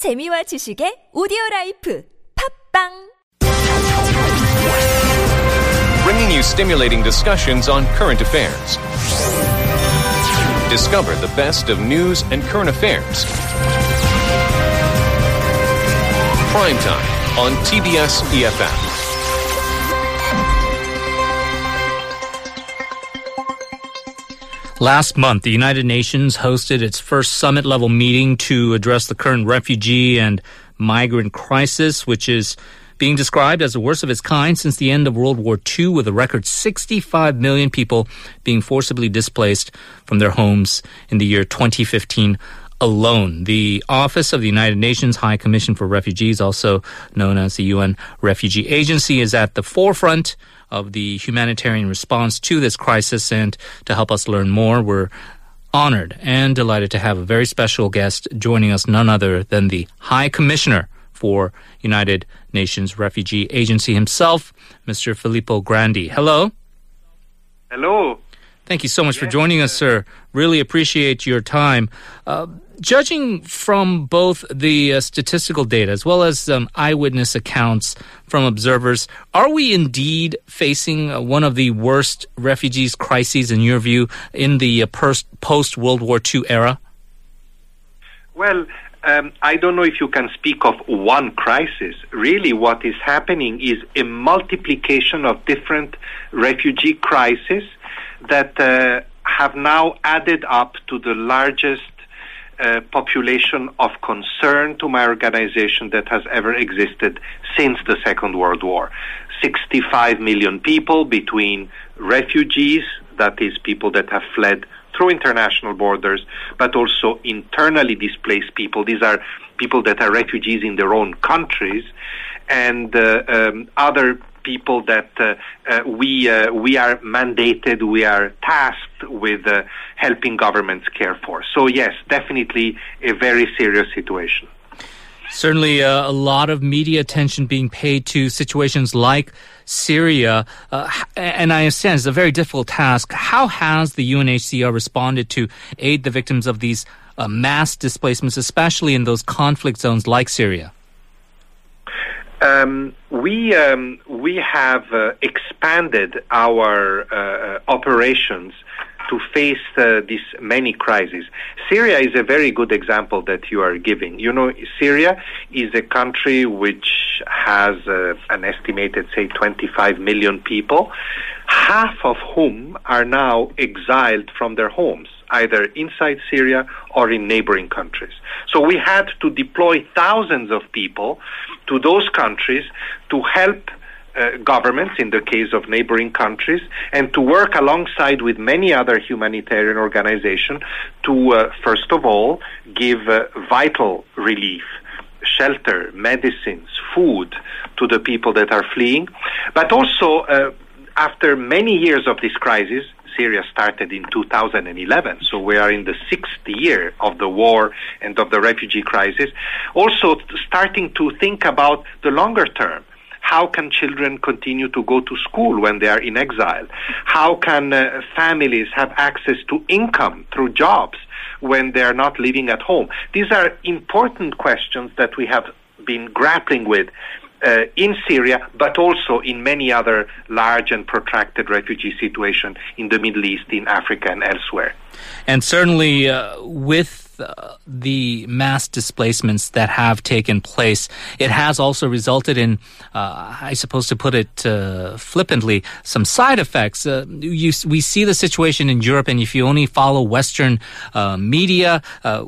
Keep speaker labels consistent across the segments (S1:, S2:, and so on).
S1: 재미와 지식의 오디오 라이프 팝빵
S2: bringing you stimulating discussions on current affairs. Discover the best of news and current affairs. Prime time on TBS EFM.
S3: Last month, the United Nations hosted its first summit level meeting to address the current refugee and migrant crisis, which is being described as the worst of its kind since the end of World War II, with a record 65 million people being forcibly displaced from their homes in the year 2015 alone. The Office of the United Nations High Commission for Refugees, also known as the UN Refugee Agency, is at the forefront of the humanitarian response to this crisis. And to help us learn more, we're honored and delighted to have a very special guest joining us, none other than the High Commissioner for United Nations Refugee Agency himself, Mr. Filippo Grandi. Hello.
S4: Hello.
S3: Thank you so much for joining us, sir. Really appreciate your time. Uh, judging from both the uh, statistical data as well as um, eyewitness accounts from observers, are we indeed facing uh, one of the worst refugees crises, in your view, in the uh, post World War II era?
S4: Well, um, I don't know if you can speak of one crisis. Really, what is happening is a multiplication of different refugee crises that uh, have now added up to the largest uh, population of concern to my organization that has ever existed since the Second World War. 65 million people between refugees, that is, people that have fled through international borders, but also internally displaced people. These are people that are refugees in their own countries, and uh, um, other people that uh, uh, we uh, we are mandated, we are tasked with uh, helping governments care for. So yes, definitely a very serious situation.
S3: Certainly, uh, a lot of media attention being paid to situations like Syria, uh, and I understand it's a very difficult task. How has the UNHCR responded to aid the victims of these mass displacements, especially in those conflict zones like Syria?
S4: Um, we um, we have uh, expanded our uh, operations to face uh, these many crises. Syria is a very good example that you are giving. You know, Syria is a country which has uh, an estimated, say, 25 million people, half of whom are now exiled from their homes either inside Syria or in neighboring countries. So we had to deploy thousands of people to those countries to help uh, governments in the case of neighboring countries and to work alongside with many other humanitarian organizations to uh, first of all give uh, vital relief shelter medicines food to the people that are fleeing but also uh, after many years of this crisis Syria started in 2011, so we are in the sixth year of the war and of the refugee crisis. Also, starting to think about the longer term. How can children continue to go to school when they are in exile? How can uh, families have access to income through jobs when they are not living at home? These are important questions that we have been grappling with uh, in Syria, but also in many other large and protracted refugee situations in the Middle East, in Africa, and elsewhere.
S3: And certainly, uh, with uh, the mass displacements that have taken place, it has also resulted in, uh, I suppose to put it uh, flippantly, some side effects. Uh, you, we see the situation in Europe, and if you only follow Western uh, media, uh,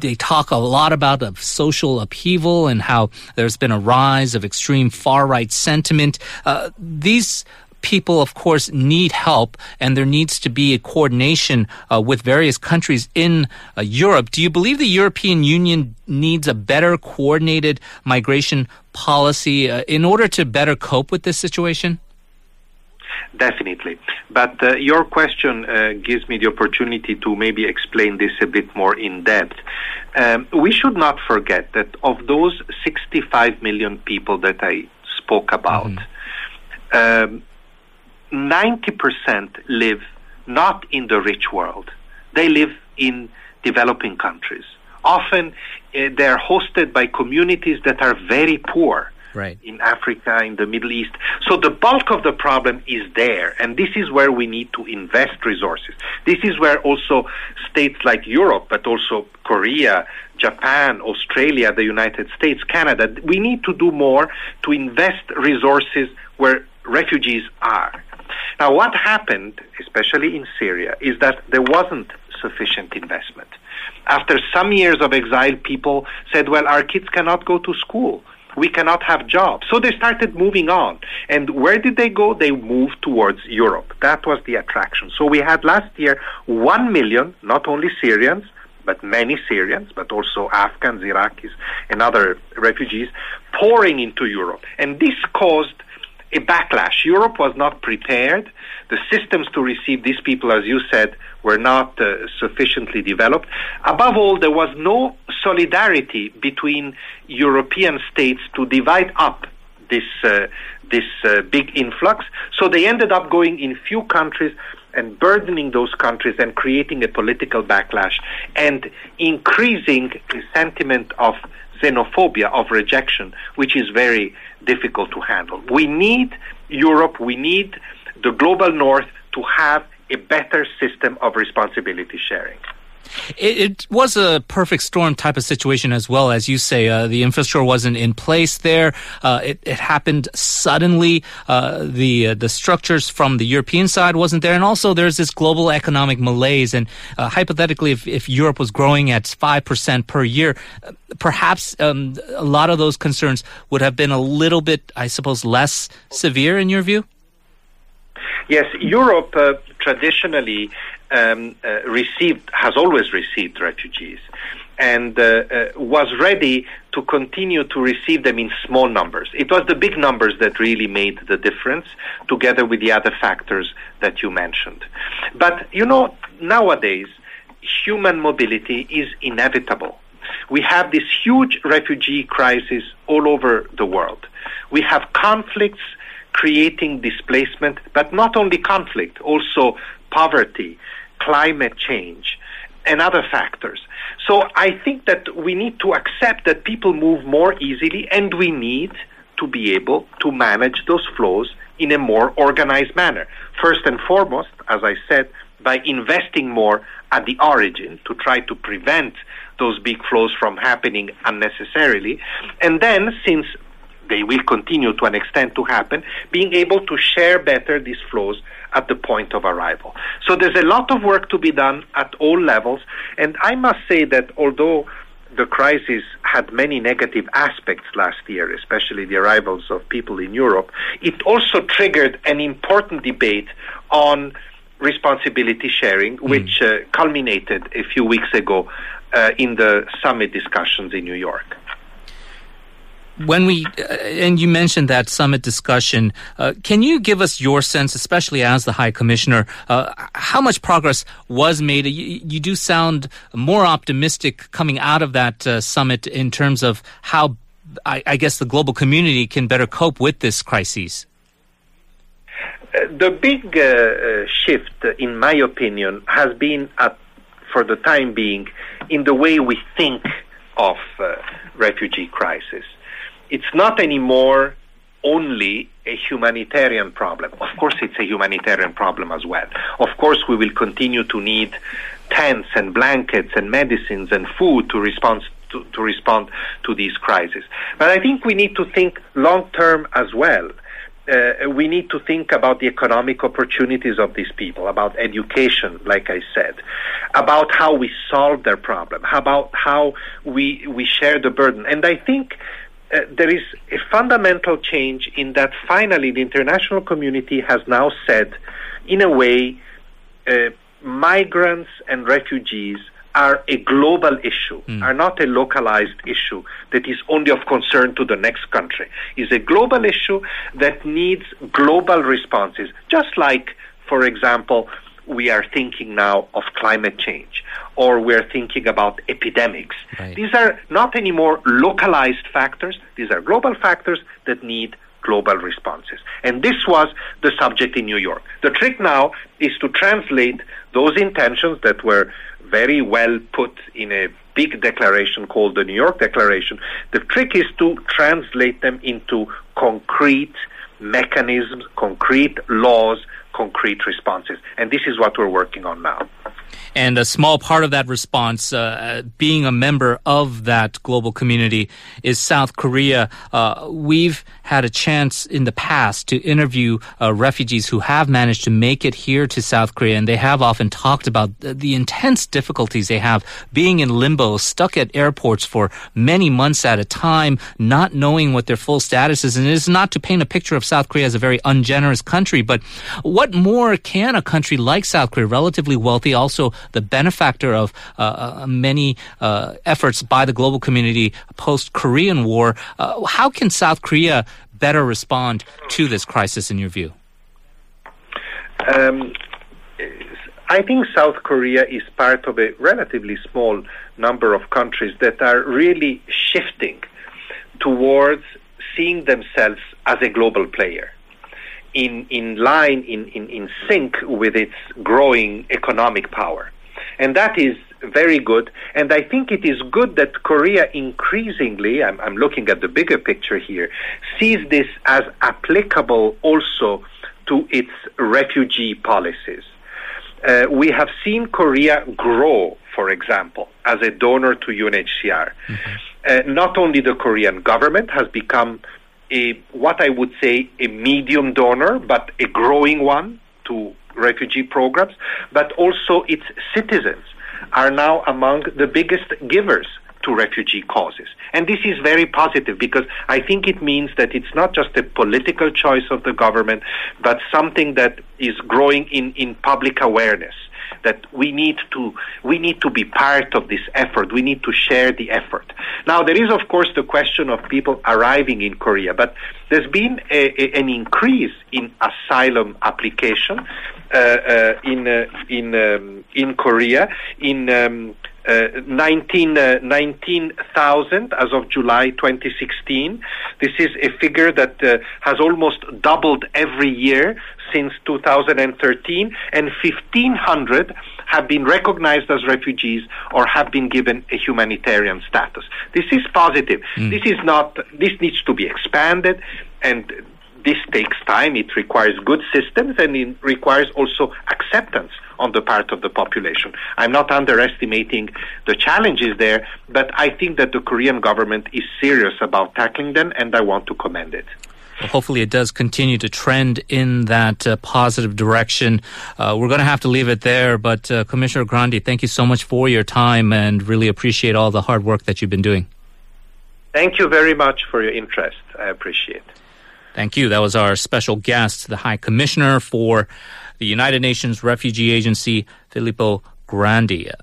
S3: they talk a lot about the social upheaval and how there's been a rise of extreme far right sentiment. these people, of course, need help, and there needs to be a coordination uh, with various countries in uh, Europe. Do you believe the European Union needs a better coordinated migration policy uh, in order to better cope with this situation?
S4: Definitely. But uh, your question uh, gives me the opportunity to maybe explain this a bit more in depth. Um, we should not forget that of those 65 million people that I spoke about, mm-hmm. um, 90% live not in the rich world. They live in developing countries, often uh, they're hosted by communities that are very poor
S3: Right.
S4: in Africa, in the Middle East. So the bulk of the problem is there, and this is where we need to invest resources. This is where also states like Europe, but also Korea, Japan, Australia, the United States, Canada, we need to do more to invest resources where refugees are. Now, what happened, especially in Syria, is that there wasn't sufficient investment. After some years of exile, people said, well, our kids cannot go to school we cannot have jobs. So they started moving on. And where did they go? They moved towards Europe. That was the attraction. So we had last year 1 million, not only Syrians, but many Syrians, but also Afghans, Iraqis, and other refugees pouring into Europe. And this caused a backlash. Europe was not prepared. The systems to receive these people, as you said, were not uh, sufficiently developed. Above all, there was no solidarity between European states to divide up this uh, this uh, big influx. So they ended up going in few countries and burdening those countries and creating a political backlash and increasing the sentiment of xenophobia, of rejection, which is very difficult to handle. We need Europe, we need the global north to have a better system of responsibility sharing.
S3: It, it, was a perfect storm type of situation as well, as you say. Uh, the infrastructure wasn't in place there. Uh, it, it, happened suddenly. Uh, the uh, the structures from the European side wasn't there, and also there's this global economic malaise. And uh, hypothetically, if, if Europe was growing at five percent per year, uh, perhaps um, a lot of those concerns would have been a little bit, I suppose, less severe in your view.
S4: Yes, Europe traditionally um, uh, received, has always received refugees, and uh, uh, was ready to continue to receive them in small numbers. It was the big numbers that really made the difference, together with the other factors that you mentioned. But you know, nowadays, human mobility is inevitable. We have this huge refugee crisis all over the world. We have conflicts creating displacement, but not only conflict, also poverty, climate change, and other factors. So I think that we need to accept that people move more easily, and we need to be able to manage those flows in a more organized manner. First and foremost, as I said, by investing more at the origin to try to prevent those big flows from happening unnecessarily. And then, since they will continue to an extent to happen, being able to share better these flows at the point of arrival. So there's a lot of work to be done at all levels, and I must say that although the crisis had many negative aspects last year, especially the arrivals of people in Europe, it also triggered an important debate on responsibility sharing, mm. which uh, culminated a few weeks ago uh, in the summit discussions in New York
S3: when we uh, and you mentioned that summit discussion uh, can you give us your sense especially as the high commissioner uh, how much progress was made? You, you, do sound more optimistic coming out of that uh, summit in terms of how I, I, guess the global community can better cope with this crisis.
S4: Uh, the big uh, shift in my opinion has been at, for the time being in the way we think of refugee crisis it's not anymore only a humanitarian problem. Of course, it's a humanitarian problem as well. Of course, we will continue to need tents and blankets and medicines and food to respond to, to respond to these crises. But I think we need to think long term as well. Uh, we need to think about the economic opportunities of these people, about education, like I said, about how we solve their problem, about how we we share the burden. And I think uh, there is a fundamental change in that finally the international community has now said, in a way, uh, migrants and refugees are a global issue, mm. are not a localized issue that is only of concern to the next country. Is a global issue that needs global responses, just like, for example, we are thinking now of climate change or we're thinking about epidemics. Right. These are not anymore localized factors, these are global factors that need global responses. And this was the subject in New York. The trick now is to translate those intentions that were very well put in a big declaration called the New York Declaration. The trick is to translate them into concrete mechanisms, concrete laws, concrete responses. And this is what we're working on now.
S3: And a small part of that response, uh, being a member of that global community, is South Korea. Uh, we've had a chance in the past to interview uh, refugees who have managed to make it here to South Korea, and they have often talked about the, the intense difficulties they have being in limbo, stuck at airports for many months at a time, not knowing what their full status is. And it is not to paint a picture of South Korea as a very ungenerous country, but what more can a country like South Korea, relatively wealthy, also the benefactor of uh, uh, many uh, efforts by the global community post Korean War. Uh, how can South Korea better respond to this crisis, in your view?
S4: Um, I think South Korea is part of a relatively small number of countries that are really shifting towards seeing themselves as a global player in, in line, in, in, in sync with its growing economic power. And that is very good. And I think it is good that Korea increasingly, I'm, I'm looking at the bigger picture here, sees this as applicable also to its refugee policies. Uh, we have seen Korea grow, for example, as a donor to UNHCR. Mm-hmm. Uh, not only the Korean government has become a what I would say a medium donor, but a growing one to refugee programs, but also its citizens are now among the biggest givers to refugee causes. And this is very positive because I think it means that it's not just a political choice of the government, but something that is growing in, in public awareness that we need to we need to be part of this effort. We need to share the effort. Now there is of course the question of people arriving in Korea, but there's been a, a, an increase in asylum application in uh, in um, in Korea in um, uh, 19, uh, 19,000 as of July 2016. This is a figure that uh, has almost doubled every year since 2013, and 1,500 have been recognized as refugees or have been given a humanitarian status. This is positive. Mm. This is not. This needs to be expanded, and this takes time. It requires good systems, and it requires also acceptance on the part of the population. I'm not underestimating the challenges there, but I think that the Korean government is serious about tackling them, and I want to commend it.
S3: Well, hopefully, it does continue to trend in that uh, positive direction. Uh, we're going to have to leave it there, but uh, Commissioner Grandi, thank you so much for your time and really appreciate all the hard work that you've been doing.
S4: Thank you very much for your interest. I appreciate it.
S3: Thank you. That was our special guest, the High Commissioner for the United Nations Refugee Agency, Filippo Grandi.